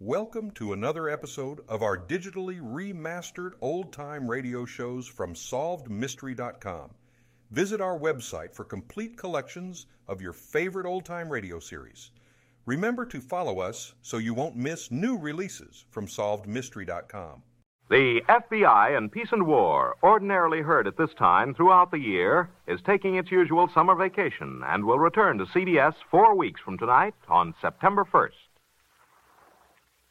Welcome to another episode of our digitally remastered old time radio shows from SolvedMystery.com. Visit our website for complete collections of your favorite old time radio series. Remember to follow us so you won't miss new releases from SolvedMystery.com. The FBI in Peace and War, ordinarily heard at this time throughout the year, is taking its usual summer vacation and will return to CBS four weeks from tonight on September 1st.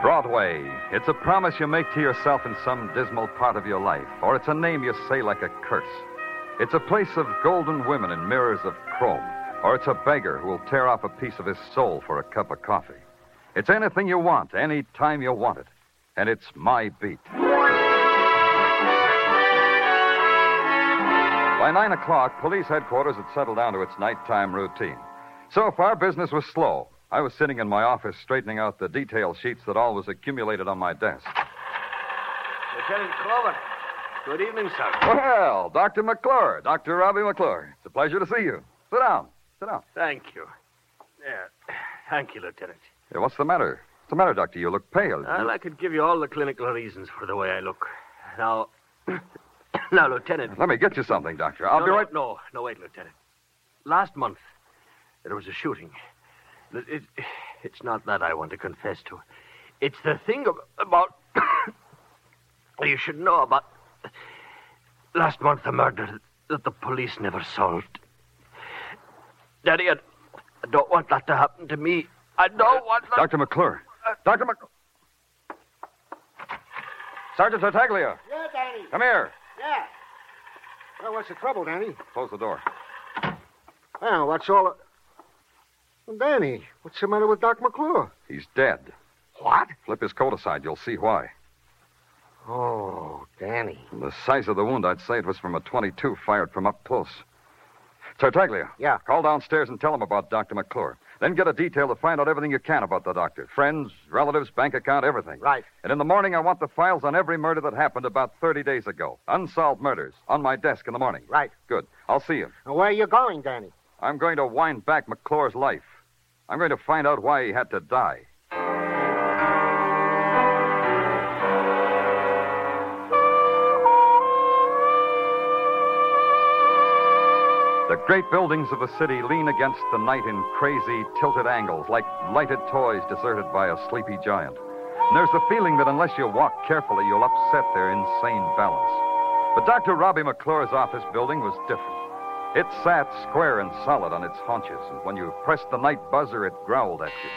Broadway. It's a promise you make to yourself in some dismal part of your life, or it's a name you say like a curse. It's a place of golden women and mirrors of chrome, or it's a beggar who will tear off a piece of his soul for a cup of coffee. It's anything you want, any time you want it. And it's my beat. By nine o'clock, police headquarters had settled down to its nighttime routine. So far, business was slow. I was sitting in my office straightening out the detail sheets that always accumulated on my desk. Lieutenant Clover. Good evening, sir. Well, Dr. McClure, Dr. Robbie McClure. It's a pleasure to see you. Sit down. Sit down. Thank you. Yeah. Thank you, Lieutenant. Hey, what's the matter? What's the matter, Doctor? You look pale. Well, I could give you all the clinical reasons for the way I look. Now, now, Lieutenant. Let me get you something, Doctor. I'll no, be no, right. No, no, wait, Lieutenant. Last month, there was a shooting. It, it, it's not that I want to confess to. It's the thing about. you should know about. Last month, the murder that the police never solved. Daddy, I, I don't want that to happen to me. I don't want that. Dr. McClure. Dr. Mc... Sergeant Tartaglia, Yeah, Danny. come here. Yeah. Well, what's the trouble, Danny? Close the door. Well, what's all the... Well, Danny, what's the matter with Doc McClure? He's dead. What? Flip his coat aside. You'll see why. Oh, Danny. From the size of the wound, I'd say it was from a 22 fired from up close. Tartaglia. Yeah. Call downstairs and tell him about Dr. McClure. Then get a detail to find out everything you can about the doctor. Friends, relatives, bank account, everything. Right. And in the morning, I want the files on every murder that happened about 30 days ago. Unsolved murders. On my desk in the morning. Right. Good. I'll see you. Now, where are you going, Danny? I'm going to wind back McClure's life. I'm going to find out why he had to die. The great buildings of the city lean against the night in crazy, tilted angles, like lighted toys deserted by a sleepy giant. And there's the feeling that unless you walk carefully, you'll upset their insane balance. But Dr. Robbie McClure's office building was different. It sat square and solid on its haunches, and when you pressed the night buzzer, it growled at you.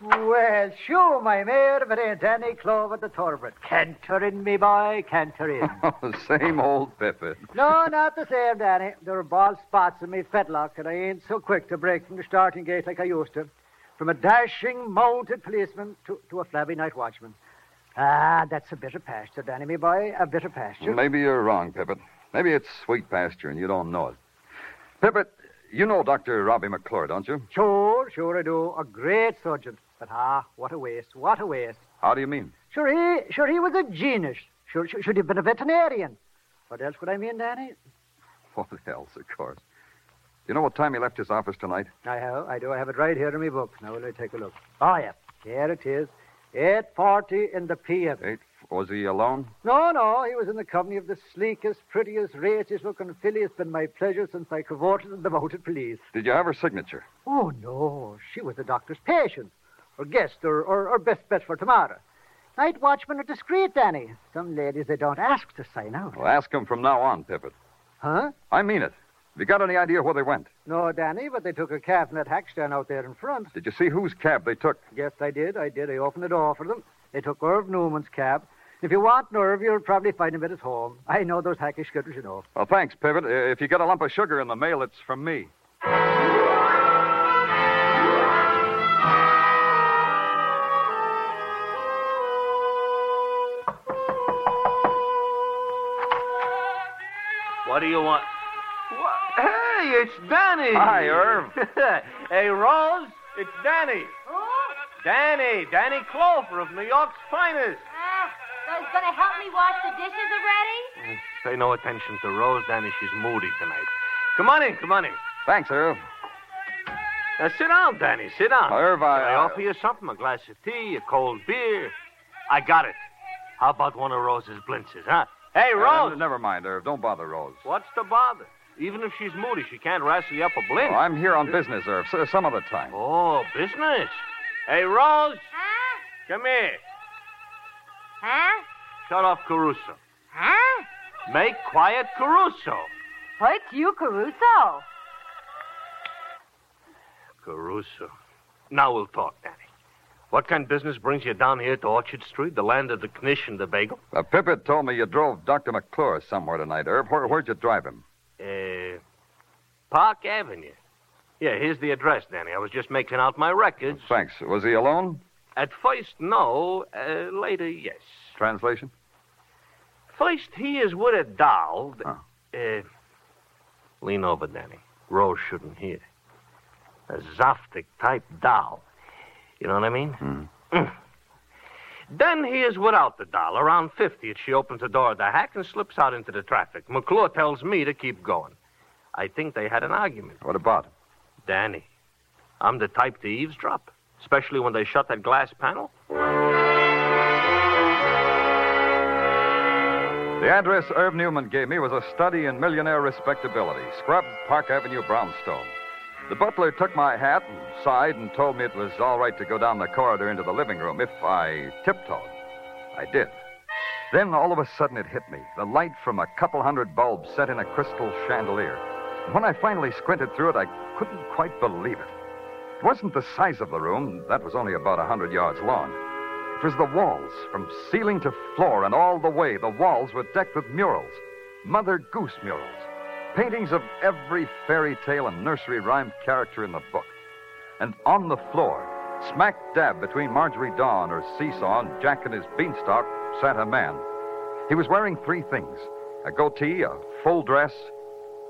Well, sure, my mare, it ain't Danny Clover the Torbert. Canter in, me boy, canter in. Oh, same old Pippin. no, not the same, Danny. There are bald spots in me fetlock, and I ain't so quick to break from the starting gate like I used to. From a dashing, mounted policeman to, to a flabby night watchman. Ah, that's a bit of pasture, Danny, me boy, a bit of pasture. Maybe you're wrong, Pippet. Maybe it's sweet pasture and you don't know it. Pippet, you know Dr. Robbie McClure, don't you? Sure, sure I do. A great surgeon. But ah, what a waste, what a waste. How do you mean? Sure he, sure he was a genius. Sure, sure should have been a veterinarian. What else would I mean, Danny? What else, of course. You know what time he left his office tonight? I have, I do. I have it right here in my book. Now, let me take a look. Oh, yeah. Here it is. 8.40 in the p.m. Eight. Was he alone? No, no, he was in the company of the sleekest, prettiest, raciest-looking filly. It's been my pleasure since I cavorted in the mounted police. Did you have her signature? Oh, no. She was the doctor's patient, or guest, or, or, or best bet for tomorrow. Night watchmen are discreet, Danny. Some ladies, they don't ask to sign out. Well, ask them from now on, Pippet. Huh? I mean it. Have you got any idea where they went? No, Danny, but they took a cab calf net hack stand out there in front. Did you see whose cab they took? Yes, I did. I did. I opened the door for them. They took Irv Newman's cab. If you want nerve, you'll probably find him at his home. I know those hacky scooters, you know. Well, thanks, Pivot. Uh, If you get a lump of sugar in the mail, it's from me. What do you want? Hey, it's Danny. Hi, Irv. hey, Rose, it's Danny. Danny, Danny Clover of New York's finest. Ah, so he's gonna help me wash the dishes already? Pay no attention to Rose, Danny. She's moody tonight. Come on in, come on in. Thanks, Irv. Now, sit down, Danny. Sit down. Irv, I- I offer you something? A glass of tea, a cold beer? I got it. How about one of Rose's blintzes, huh? Hey, Rose. Uh, never mind, Irv. Don't bother Rose. What's the bother? Even if she's moody, she can't wrestle you up a blintz. Oh, I'm here on business, Irv. S- some other time. Oh, business. Hey, Rose, Huh? come here. Huh? Shut off Caruso. Huh? Make quiet Caruso. What's you, Caruso? Caruso. Now we'll talk, Danny. What kind of business brings you down here to Orchard Street, the land of the knish and the bagel? Uh, Pivot told me you drove Dr. McClure somewhere tonight, Irv. Where, where'd you drive him? Uh, Park Avenue. Yeah, here's the address, Danny. I was just making out my records. Thanks. Was he alone? At first, no. Uh, later, yes. Translation? First, he is with a doll. Huh. Uh, lean over, Danny. Rose shouldn't hear. A Zoftic type doll. You know what I mean? Mm. Then he is without the doll. Around 50th, she opens the door of the hack and slips out into the traffic. McClure tells me to keep going. I think they had an argument. What about him? Danny, I'm the type to eavesdrop, especially when they shut that glass panel. The address Irv Newman gave me was a study in millionaire respectability, Scrub Park Avenue, Brownstone. The butler took my hat and sighed and told me it was all right to go down the corridor into the living room if I tiptoed. I did. Then all of a sudden it hit me. The light from a couple hundred bulbs set in a crystal chandelier. And when I finally squinted through it, I couldn't quite believe it. It wasn't the size of the room, that was only about a hundred yards long. It was the walls, from ceiling to floor, and all the way. The walls were decked with murals Mother Goose murals, paintings of every fairy tale and nursery rhyme character in the book. And on the floor, smack dab between Marjorie Dawn, her seesaw, and Jack and his beanstalk, sat a man. He was wearing three things a goatee, a full dress,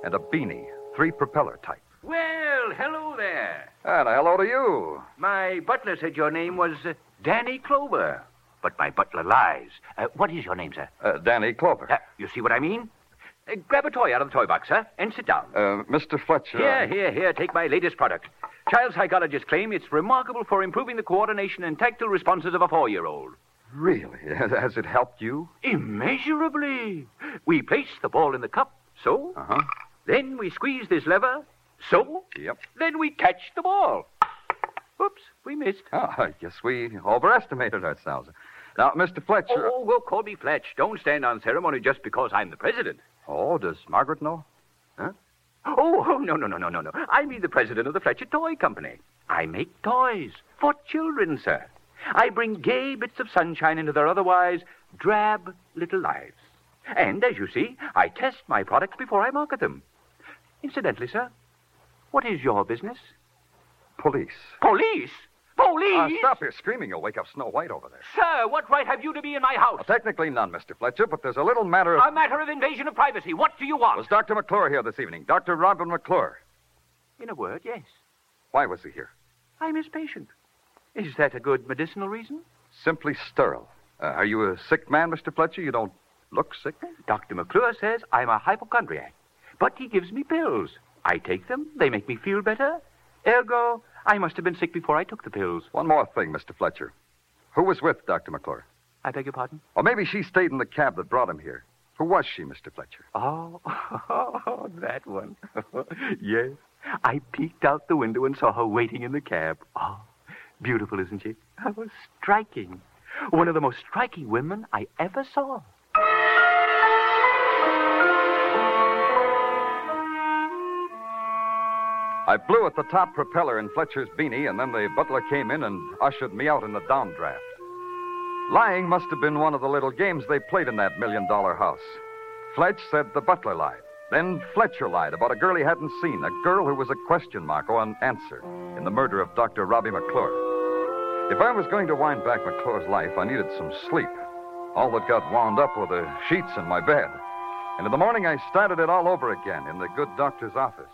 and a beanie, three propeller type. Well, hello there. And hello to you. My butler said your name was uh, Danny Clover. But my butler lies. Uh, what is your name, sir? Uh, Danny Clover. Uh, you see what I mean? Uh, grab a toy out of the toy box, sir, and sit down. Uh, Mr. Fletcher. Here, here, here. Take my latest product. Child psychologists claim it's remarkable for improving the coordination and tactile responses of a four-year-old. Really? Has it helped you? Immeasurably. We place the ball in the cup, so. Uh huh. Then we squeeze this lever, so. Yep. Then we catch the ball. Oops, we missed. Oh, I guess we overestimated ourselves. Now, Mr. Fletcher. Oh, well, call me Fletch. Don't stand on ceremony just because I'm the president. Oh, does Margaret know? Oh, oh, no, no, no, no, no, no. I mean the president of the Fletcher Toy Company. I make toys for children, sir. I bring gay bits of sunshine into their otherwise drab little lives. And, as you see, I test my products before I market them. Incidentally, sir, what is your business? Police. Police? Police? Uh, stop your screaming. You'll wake up Snow White over there. Sir, what right have you to be in my house? Well, technically none, Mr. Fletcher, but there's a little matter of. A matter of invasion of privacy. What do you want? Was Dr. McClure here this evening? Dr. Robin McClure. In a word, yes. Why was he here? I'm his patient. Is that a good medicinal reason? Simply sterile. Uh, are you a sick man, Mr. Fletcher? You don't look sick? Dr. McClure says I'm a hypochondriac, but he gives me pills. I take them, they make me feel better. Ergo, I must have been sick before I took the pills. One more thing, Mr. Fletcher. Who was with Dr. McClure? I beg your pardon? Or maybe she stayed in the cab that brought him here. Who was she, Mr. Fletcher? Oh, oh, that one. yes. I peeked out the window and saw her waiting in the cab. Oh, beautiful, isn't she? Oh, striking. One of the most striking women I ever saw. I blew at the top propeller in Fletcher's beanie, and then the butler came in and ushered me out in the downdraft. Lying must have been one of the little games they played in that million dollar house. Fletch said the butler lied. Then Fletcher lied about a girl he hadn't seen, a girl who was a question mark or an answer in the murder of Dr. Robbie McClure. If I was going to wind back McClure's life, I needed some sleep. All that got wound up were the sheets in my bed. And in the morning, I started it all over again in the good doctor's office.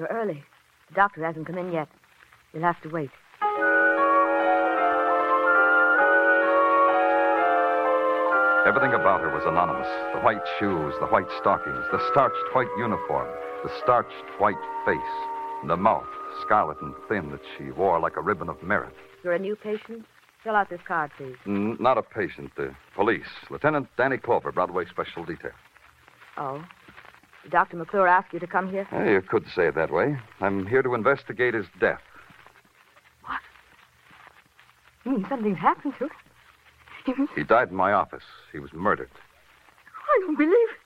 You're early. The doctor hasn't come in yet. You'll have to wait. Everything about her was anonymous the white shoes, the white stockings, the starched white uniform, the starched white face, and the mouth, scarlet and thin, that she wore like a ribbon of merit. You're a new patient? Fill out this card, please. N- not a patient, the police. Lieutenant Danny Clover, Broadway Special Detail. Oh. Did Dr. McClure ask you to come here? You could say it that way. I'm here to investigate his death. What? You mean something's happened to him? He died in my office. He was murdered. I don't believe it.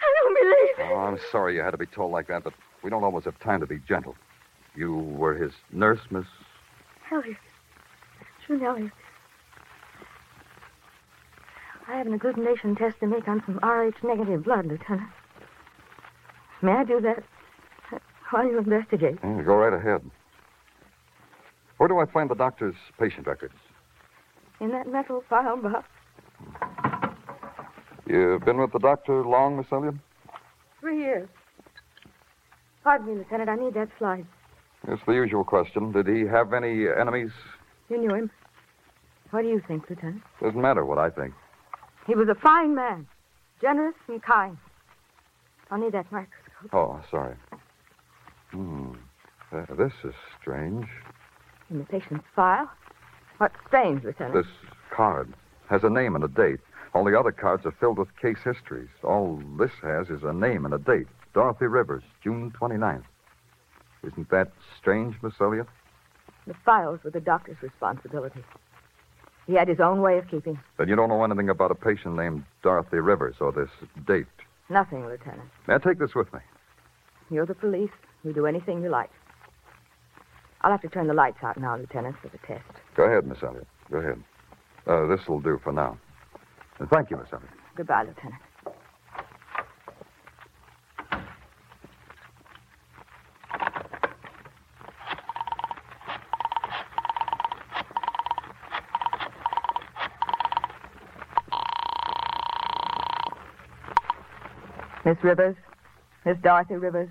I don't believe it. Oh, I'm sorry you had to be told like that, but we don't always have time to be gentle. You were his nurse, Miss. Elliot. June Elliot. I have an agglutination test to make on some RH negative blood, Lieutenant. May I do that while you investigate? Yeah, go right ahead. Where do I find the doctor's patient records? In that metal file box. You've been with the doctor long, Miss Elliott? Three years. Pardon me, Lieutenant. I need that slide. It's the usual question. Did he have any enemies? You knew him. What do you think, Lieutenant? Doesn't matter what I think. He was a fine man, generous and kind. I'll need that microscope. Oh, sorry. Hmm. Uh, this is strange. In the patient's file? What's strange, Lieutenant? This card has a name and a date. All the other cards are filled with case histories. All this has is a name and a date. Dorothy Rivers, June 29th. Isn't that strange, Miss Elliott? The files were the doctor's responsibility. He had his own way of keeping. Then you don't know anything about a patient named Dorothy Rivers or this date. Nothing, Lieutenant. May I take this with me? You're the police. You do anything you like. I'll have to turn the lights out now, Lieutenant, for the test. Go ahead, Miss Elliott. Go ahead. Uh, this will do for now. And thank you, Miss Elliott. Goodbye, Lieutenant. Miss Rivers, Miss Dorothy Rivers,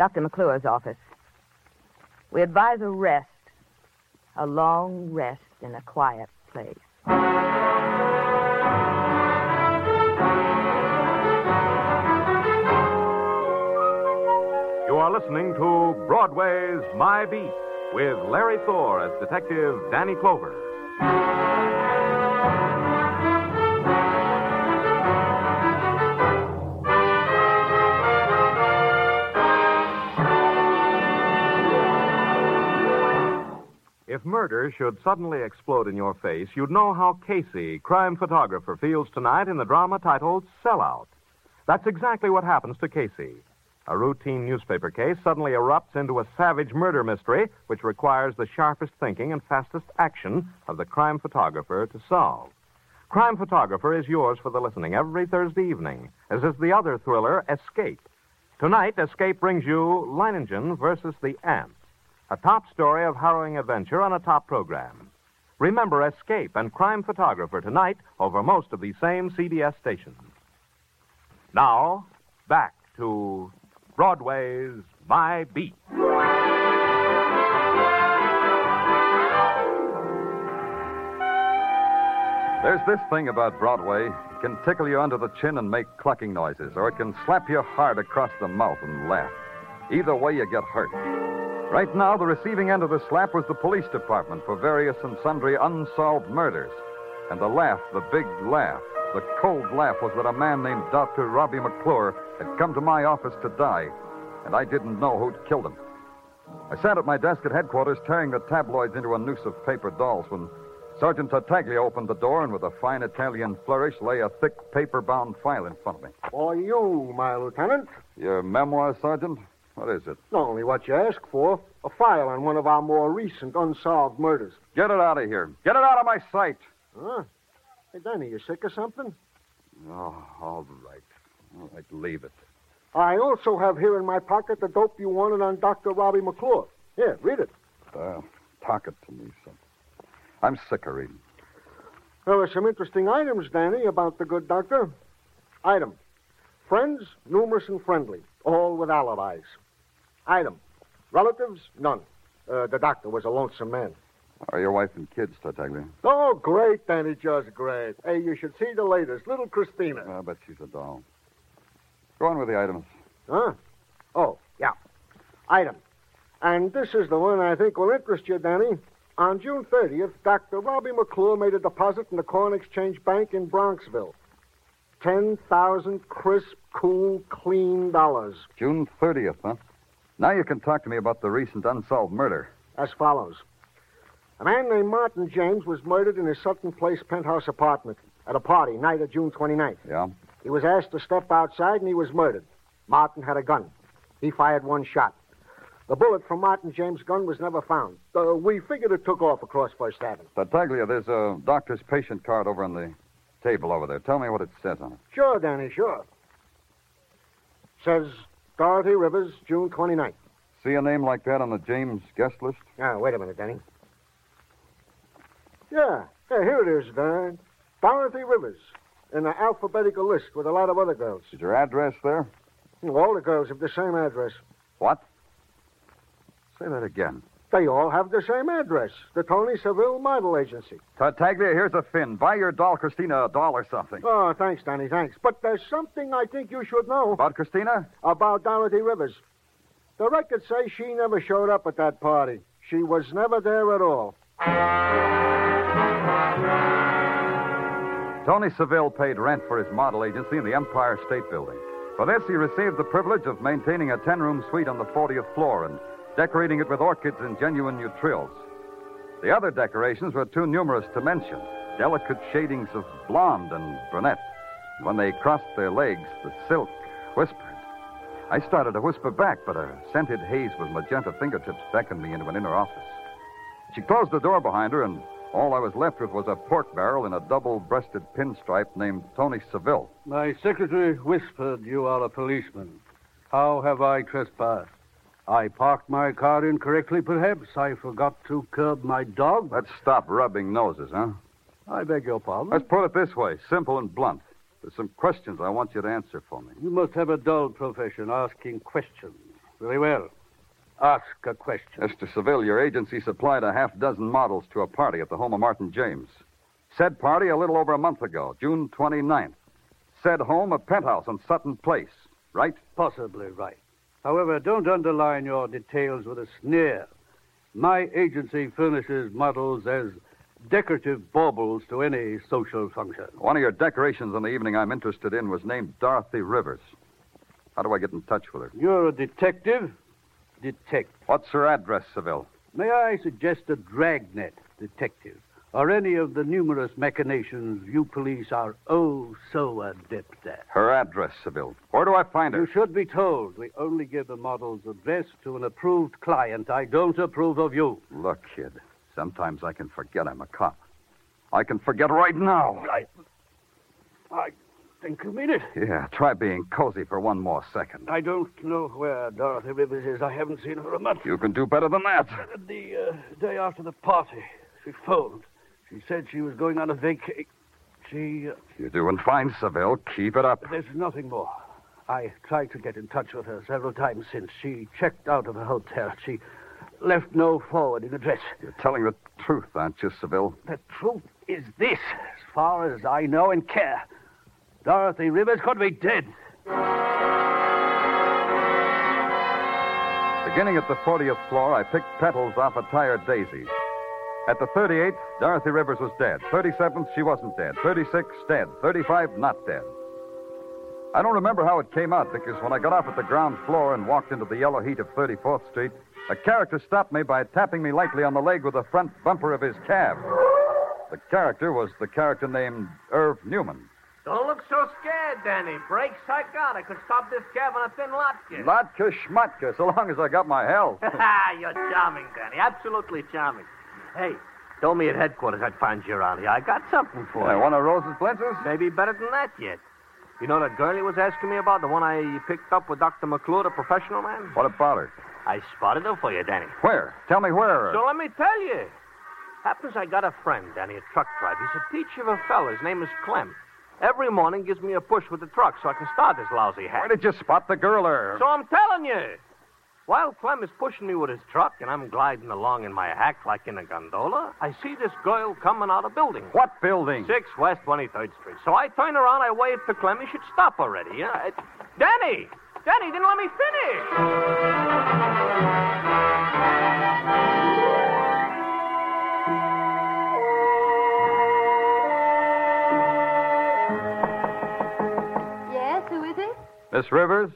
Dr. McClure's office. We advise a rest, a long rest in a quiet place. You are listening to Broadway's My Beat with Larry Thor as Detective Danny Clover. If murder should suddenly explode in your face, you'd know how Casey, crime photographer, feels tonight in the drama titled Sellout. That's exactly what happens to Casey. A routine newspaper case suddenly erupts into a savage murder mystery which requires the sharpest thinking and fastest action of the crime photographer to solve. Crime Photographer is yours for the listening every Thursday evening, as is the other thriller, Escape. Tonight, Escape brings you Leiningen versus the Ants, a top story of harrowing adventure on a top program. Remember Escape and Crime Photographer tonight over most of these same CBS stations. Now, back to Broadway's My Beat. There's this thing about Broadway. It can tickle you under the chin and make clucking noises, or it can slap you hard across the mouth and laugh. Either way, you get hurt. Right now, the receiving end of the slap was the police department for various and sundry unsolved murders. And the laugh, the big laugh, the cold laugh was that a man named Dr. Robbie McClure had come to my office to die, and I didn't know who'd killed him. I sat at my desk at headquarters tearing the tabloids into a noose of paper dolls when Sergeant Tartaglia opened the door and with a fine Italian flourish lay a thick paper bound file in front of me. For you, my lieutenant. Your memoir, Sergeant? What is it? Not only what you asked for, a file on one of our more recent unsolved murders. Get it out of here. Get it out of my sight. Huh? Hey, Danny, you sick or something? Oh, all right. All right, leave it. I also have here in my pocket the dope you wanted on Dr. Robbie McClure. Here, read it. Uh, talk it to me, son. I'm sick of reading. There were some interesting items, Danny, about the good doctor. Item Friends, numerous and friendly, all with alibis. Item Relatives, none. Uh, the doctor was a lonesome man. Are your wife and kids, Tartaglia? Oh, great, Danny, just great. Hey, you should see the latest, little Christina. I bet she's a doll. Go on with the items. Huh? Oh, yeah. Item. And this is the one I think will interest you, Danny. On June 30th, Dr. Robbie McClure made a deposit in the Corn Exchange Bank in Bronxville. 10,000 crisp, cool, clean dollars. June 30th, huh? Now you can talk to me about the recent unsolved murder. As follows. A man named Martin James was murdered in his Sutton Place penthouse apartment at a party night of June 29th. Yeah? He was asked to step outside and he was murdered. Martin had a gun. He fired one shot. The bullet from Martin James' gun was never found. Uh, we figured it took off across First Avenue. Tartaglia, there's a doctor's patient card over on the table over there. Tell me what it says on it. Sure, Danny, sure. Says Dorothy Rivers, June 29th. See a name like that on the James guest list? Ah, wait a minute, Danny. Yeah, yeah, here it is, Dan. Dorothy Rivers. In the alphabetical list with a lot of other girls. Is your address there? All the girls have the same address. What? Say that again. They all have the same address. The Tony Seville Model Agency. Tartaglia, here's a fin. Buy your doll Christina a doll or something. Oh, thanks, Danny, thanks. But there's something I think you should know About Christina? about Dorothy Rivers. The records say she never showed up at that party. She was never there at all. Tony Seville paid rent for his model agency in the Empire State Building. For this, he received the privilege of maintaining a 10 room suite on the 40th floor and decorating it with orchids and genuine neutrils. The other decorations were too numerous to mention delicate shadings of blonde and brunette. When they crossed their legs, the silk whispered. I started to whisper back, but a scented haze with magenta fingertips beckoned me into an inner office. She closed the door behind her, and all I was left with was a pork barrel in a double breasted pinstripe named Tony Seville. My secretary whispered you are a policeman. How have I trespassed? I parked my car incorrectly, perhaps. I forgot to curb my dog. Let's stop rubbing noses, huh? I beg your pardon. Let's put it this way simple and blunt. There's some questions I want you to answer for me. You must have a dull profession, asking questions. Very well. Ask a question. Mr. Seville, your agency supplied a half dozen models to a party at the home of Martin James. Said party a little over a month ago, June 29th. Said home a penthouse on Sutton Place, right? Possibly right. However, don't underline your details with a sneer. My agency furnishes models as decorative baubles to any social function. One of your decorations on the evening I'm interested in was named Dorothy Rivers. How do I get in touch with her? You're a detective? Detect. What's her address, Seville? May I suggest a dragnet detective? Or any of the numerous machinations you police are oh so adept at? Her address, Seville. Where do I find her? You should be told. We only give the model's address to an approved client. I don't approve of you. Look, kid, sometimes I can forget I'm a cop. I can forget right now. I. I think you mean it. Yeah, try being cozy for one more second. I don't know where Dorothy Rivers is. I haven't seen her a month. You can do better than that. The uh, day after the party, she phoned. She said she was going on a vacation. She. Uh, You're doing fine, Seville. Keep it up. there's nothing more. I tried to get in touch with her several times since. She checked out of the hotel. She left no forwarding address. You're telling the truth, aren't you, Seville? The truth is this, as far as I know and care. Dorothy Rivers could be dead. Beginning at the 40th floor, I picked petals off a tired daisy. At the 38th, Dorothy Rivers was dead. 37th, she wasn't dead. 36, dead. 35, not dead. I don't remember how it came out because when I got off at the ground floor and walked into the yellow heat of 34th Street, a character stopped me by tapping me lightly on the leg with the front bumper of his cab. The character was the character named Irv Newman. Don't look so scared, Danny. Brakes I got. I could stop this cab on a thin latke. Latka schmatka, so long as I got my health. You're charming, Danny. Absolutely charming. Hey, told me at headquarters I'd find you around here. I got something for Yeah, you. one of Rose's splinters? Maybe better than that yet. You know that girl he was asking me about, the one I picked up with Dr. McClure, the professional man? What about her? I spotted her for you, Danny. Where? Tell me where. So let me tell you. Happens I got a friend, Danny, a truck driver. He's a peach of a fella. His name is Clem. Every morning gives me a push with the truck so I can start this lousy hack. Where did you spot the girl there? So I'm telling you. While Clem is pushing me with his truck and I'm gliding along in my hack like in a gondola, I see this girl coming out of building. What building? 6 West 23rd Street. So I turn around, I wave to Clem. He should stop already. Yeah? It- Danny! Danny, didn't let me finish! Yes, who is it? Miss Rivers?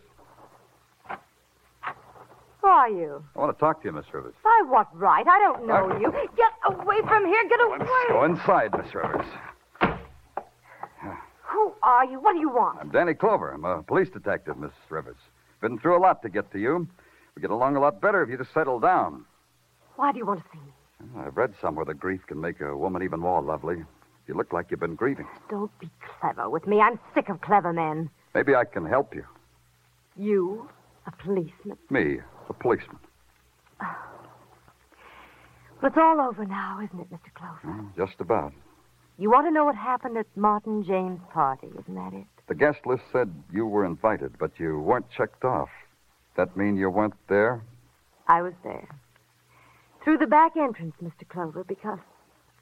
Who are you? I want to talk to you, Miss Rivers. By what right? I don't know you. Get away from here. Get away. Go inside, Miss Rivers. Who are you? What do you want? I'm Danny Clover. I'm a police detective, Miss Rivers. Been through a lot to get to you. We get along a lot better if you just settle down. Why do you want to see me? I've read somewhere that grief can make a woman even more lovely. You look like you've been grieving. Don't be clever with me. I'm sick of clever men. Maybe I can help you. You, a policeman. Me, a policeman. But it's all over now, isn't it, Mr. Clover? Well, just about. You want to know what happened at Martin James' party, isn't that it? The guest list said you were invited, but you weren't checked off. That mean you weren't there? I was there. Through the back entrance, Mr. Clover, because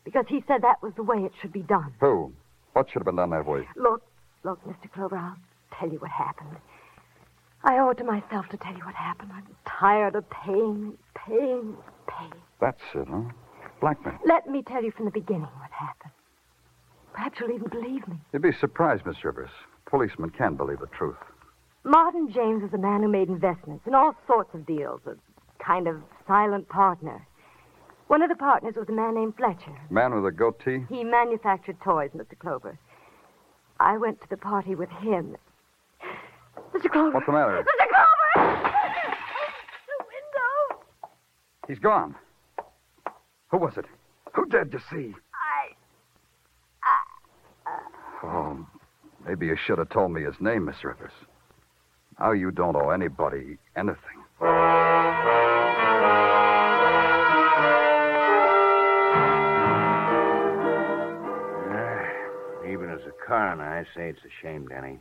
because he said that was the way it should be done. Who? What should have been done that way? Look, look, Mr. Clover, I'll tell you what happened. I owe it to myself to tell you what happened. I'm tired of pain, pain, pain. That's it, huh? Blackmail. Let me tell you from the beginning what happened. Perhaps you'll even believe me. You'd be surprised, Miss Rivers. Policemen can believe the truth. Martin James was a man who made investments in all sorts of deals, a kind of silent partner. One of the partners was a man named Fletcher. Man with a goatee? He manufactured toys, Mr. Clover. I went to the party with him. Mr. Clover. What's the matter? Mr. Clover! the window! He's gone. Who was it? Who did you see? I I. Uh. Oh, maybe you should have told me his name, Miss Rivers. Now you don't owe anybody anything. Ah, even as a coroner, I say it's a shame, Danny.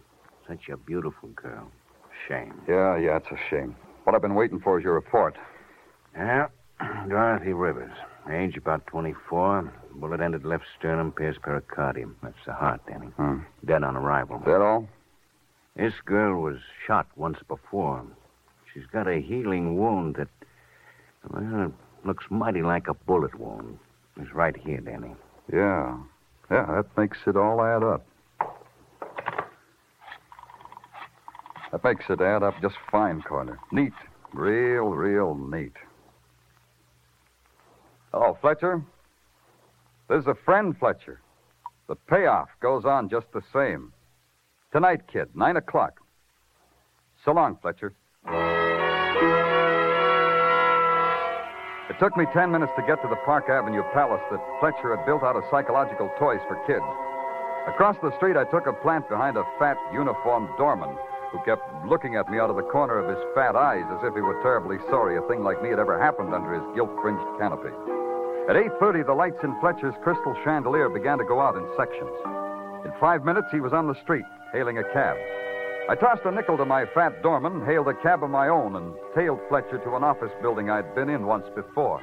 Such a beautiful girl. Shame. Yeah, yeah, it's a shame. What I've been waiting for is your report. Yeah, Dorothy Rivers. Age about 24. Bullet ended left sternum, pierced pericardium. That's the heart, Danny. Hmm. Dead on arrival. That all? This girl was shot once before. She's got a healing wound that, well, it looks mighty like a bullet wound. It's right here, Danny. Yeah. Yeah, that makes it all add up. That makes it add up just fine, Coroner. Neat. Real, real neat. Hello, Fletcher? There's a friend, Fletcher. The payoff goes on just the same. Tonight, kid, nine o'clock. So long, Fletcher. It took me ten minutes to get to the Park Avenue Palace that Fletcher had built out of psychological toys for kids. Across the street, I took a plant behind a fat, uniformed doorman who kept looking at me out of the corner of his fat eyes as if he were terribly sorry a thing like me had ever happened under his gilt-fringed canopy. At 8.30, the lights in Fletcher's crystal chandelier began to go out in sections. In five minutes, he was on the street, hailing a cab. I tossed a nickel to my fat doorman, hailed a cab of my own, and tailed Fletcher to an office building I'd been in once before.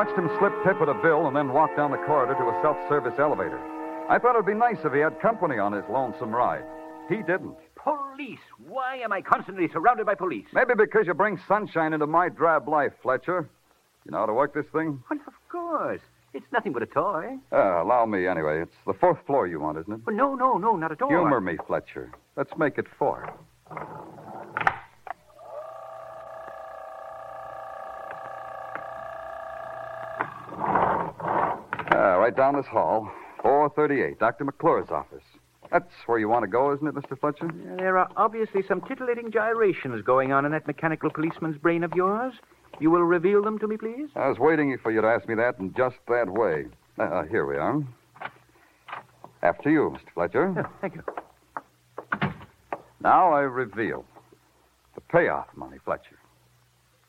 Watched him slip Pip with a bill and then walk down the corridor to a self-service elevator. I thought it'd be nice if he had company on his lonesome ride. He didn't. Police. Why am I constantly surrounded by police? Maybe because you bring sunshine into my drab life, Fletcher. You know how to work this thing? Well, of course. It's nothing but a toy. Uh, allow me, anyway. It's the fourth floor you want, isn't it? Well, no, no, no, not at all. Humor me, Fletcher. Let's make it four. Right down this hall. 438, Dr. McClure's office. That's where you want to go, isn't it, Mr. Fletcher? There are obviously some titillating gyrations going on in that mechanical policeman's brain of yours. You will reveal them to me, please? I was waiting for you to ask me that in just that way. Uh, here we are. After you, Mr. Fletcher. Oh, thank you. Now I reveal the payoff money, Fletcher.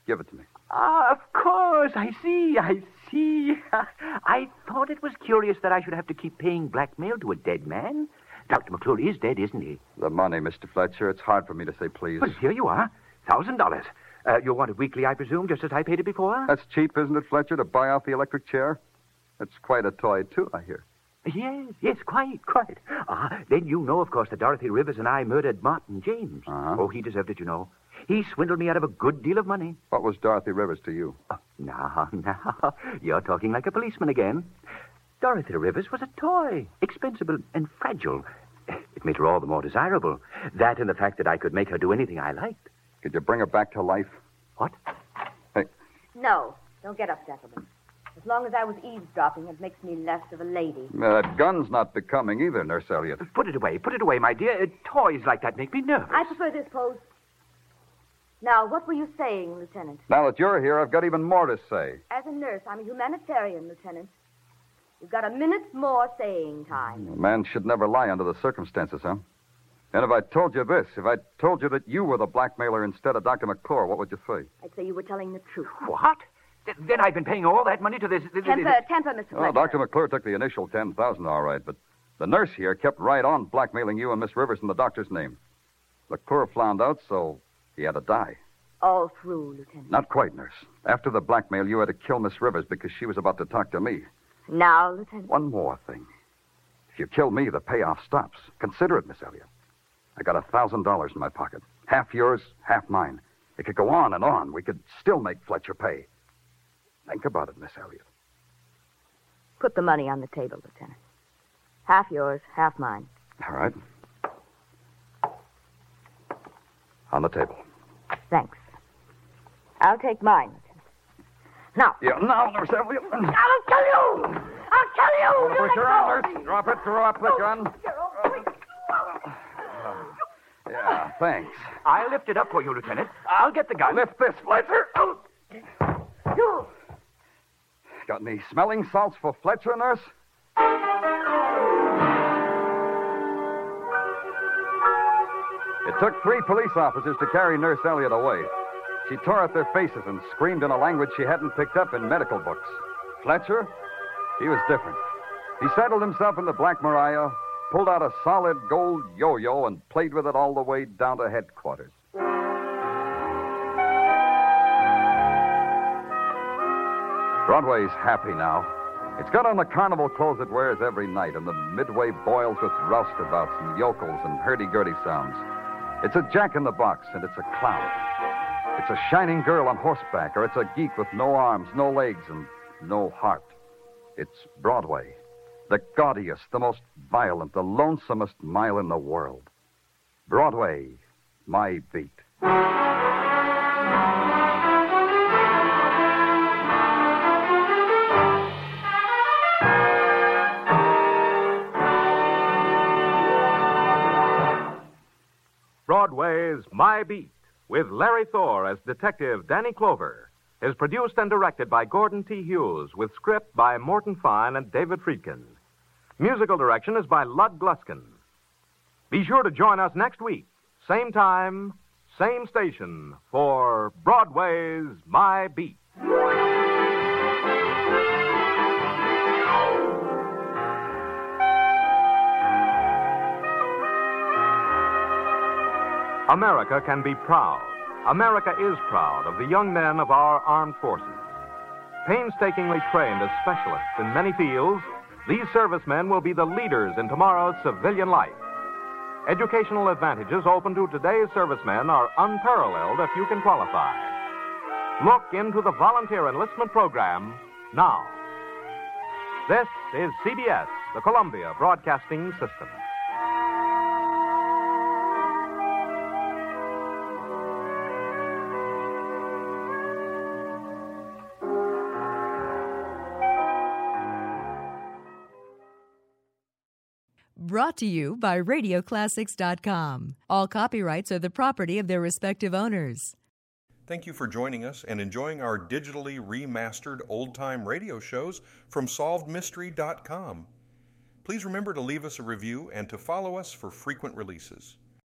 Give it to me. Ah, of course. I see. I see. I thought it was curious that I should have to keep paying blackmail to a dead man. Dr. McClure is dead, isn't he? The money, Mr. Fletcher. It's hard for me to say please. Well, here you are. Thousand dollars. Uh, you'll want it weekly, I presume, just as I paid it before? That's cheap, isn't it, Fletcher, to buy off the electric chair? It's quite a toy, too, I hear. Yes, yes, quite, quite. Ah, then you know, of course, that Dorothy Rivers and I murdered Martin James. Uh-huh. Oh, he deserved it, you know. He swindled me out of a good deal of money. What was Dorothy Rivers to you? Oh, now, now, you're talking like a policeman again. Dorothy Rivers was a toy, expensive and fragile. It made her all the more desirable. That and the fact that I could make her do anything I liked. Could you bring her back to life? What? Hey. No, don't get up, gentlemen. As long as I was eavesdropping, it makes me less of a lady. Uh, that gun's not becoming either, Nurse Elliot. Put it away, put it away, my dear. Uh, toys like that make me nervous. I prefer this pose. Now, what were you saying, Lieutenant? Now that you're here, I've got even more to say. As a nurse, I'm a humanitarian, Lieutenant. You've got a minute more saying time. A man should never lie under the circumstances, huh? And if I told you this, if I told you that you were the blackmailer instead of Dr. McClure, what would you say? I'd say you were telling the truth. What? Th- then I've been paying all that money to this. this- Temper, this- temper, Mr. Fletcher. Dr. McClure took the initial 10000 all right, but the nurse here kept right on blackmailing you and Miss Rivers in the doctor's name. McClure found out, so he had to die. All through, Lieutenant. Not quite, nurse. After the blackmail, you had to kill Miss Rivers because she was about to talk to me. Now, Lieutenant. One more thing. If you kill me, the payoff stops. Consider it, Miss Elliot. I got a thousand dollars in my pocket. Half yours, half mine. It could go on and on. We could still make Fletcher pay. Think about it, Miss Elliot. Put the money on the table, Lieutenant. Half yours, half mine. All right. On the table. Thanks. I'll take mine, Now. Yeah, now, Nurse Elliot. I'll kill you! I'll kill you! Put your arm, nurse. Drop it. Throw up the gun. Yeah, thanks. I'll lift it up for you, Lieutenant. I'll get the gun. Lift this, Fletcher. You! Got any smelling salts for Fletcher, nurse? It took three police officers to carry Nurse Elliot away. She tore at their faces and screamed in a language she hadn't picked up in medical books. Fletcher? He was different. He settled himself in the Black Maria, pulled out a solid gold yo yo, and played with it all the way down to headquarters. Broadway's happy now. It's got on the carnival clothes it wears every night, and the midway boils with roustabouts and yokels and hurdy-gurdy sounds. It's a jack in the box, and it's a clown. It's a shining girl on horseback, or it's a geek with no arms, no legs, and no heart. It's Broadway, the gaudiest, the most violent, the lonesomest mile in the world. Broadway, my beat. Broadway's My Beat, with Larry Thor as Detective Danny Clover, is produced and directed by Gordon T. Hughes, with script by Morton Fine and David Friedkin. Musical direction is by Lud Gluskin. Be sure to join us next week, same time, same station, for Broadway's My Beat. America can be proud. America is proud of the young men of our armed forces. Painstakingly trained as specialists in many fields, these servicemen will be the leaders in tomorrow's civilian life. Educational advantages open to today's servicemen are unparalleled if you can qualify. Look into the volunteer enlistment program now. This is CBS, the Columbia Broadcasting System. Brought to you by RadioClassics.com. All copyrights are the property of their respective owners. Thank you for joining us and enjoying our digitally remastered old time radio shows from SolvedMystery.com. Please remember to leave us a review and to follow us for frequent releases.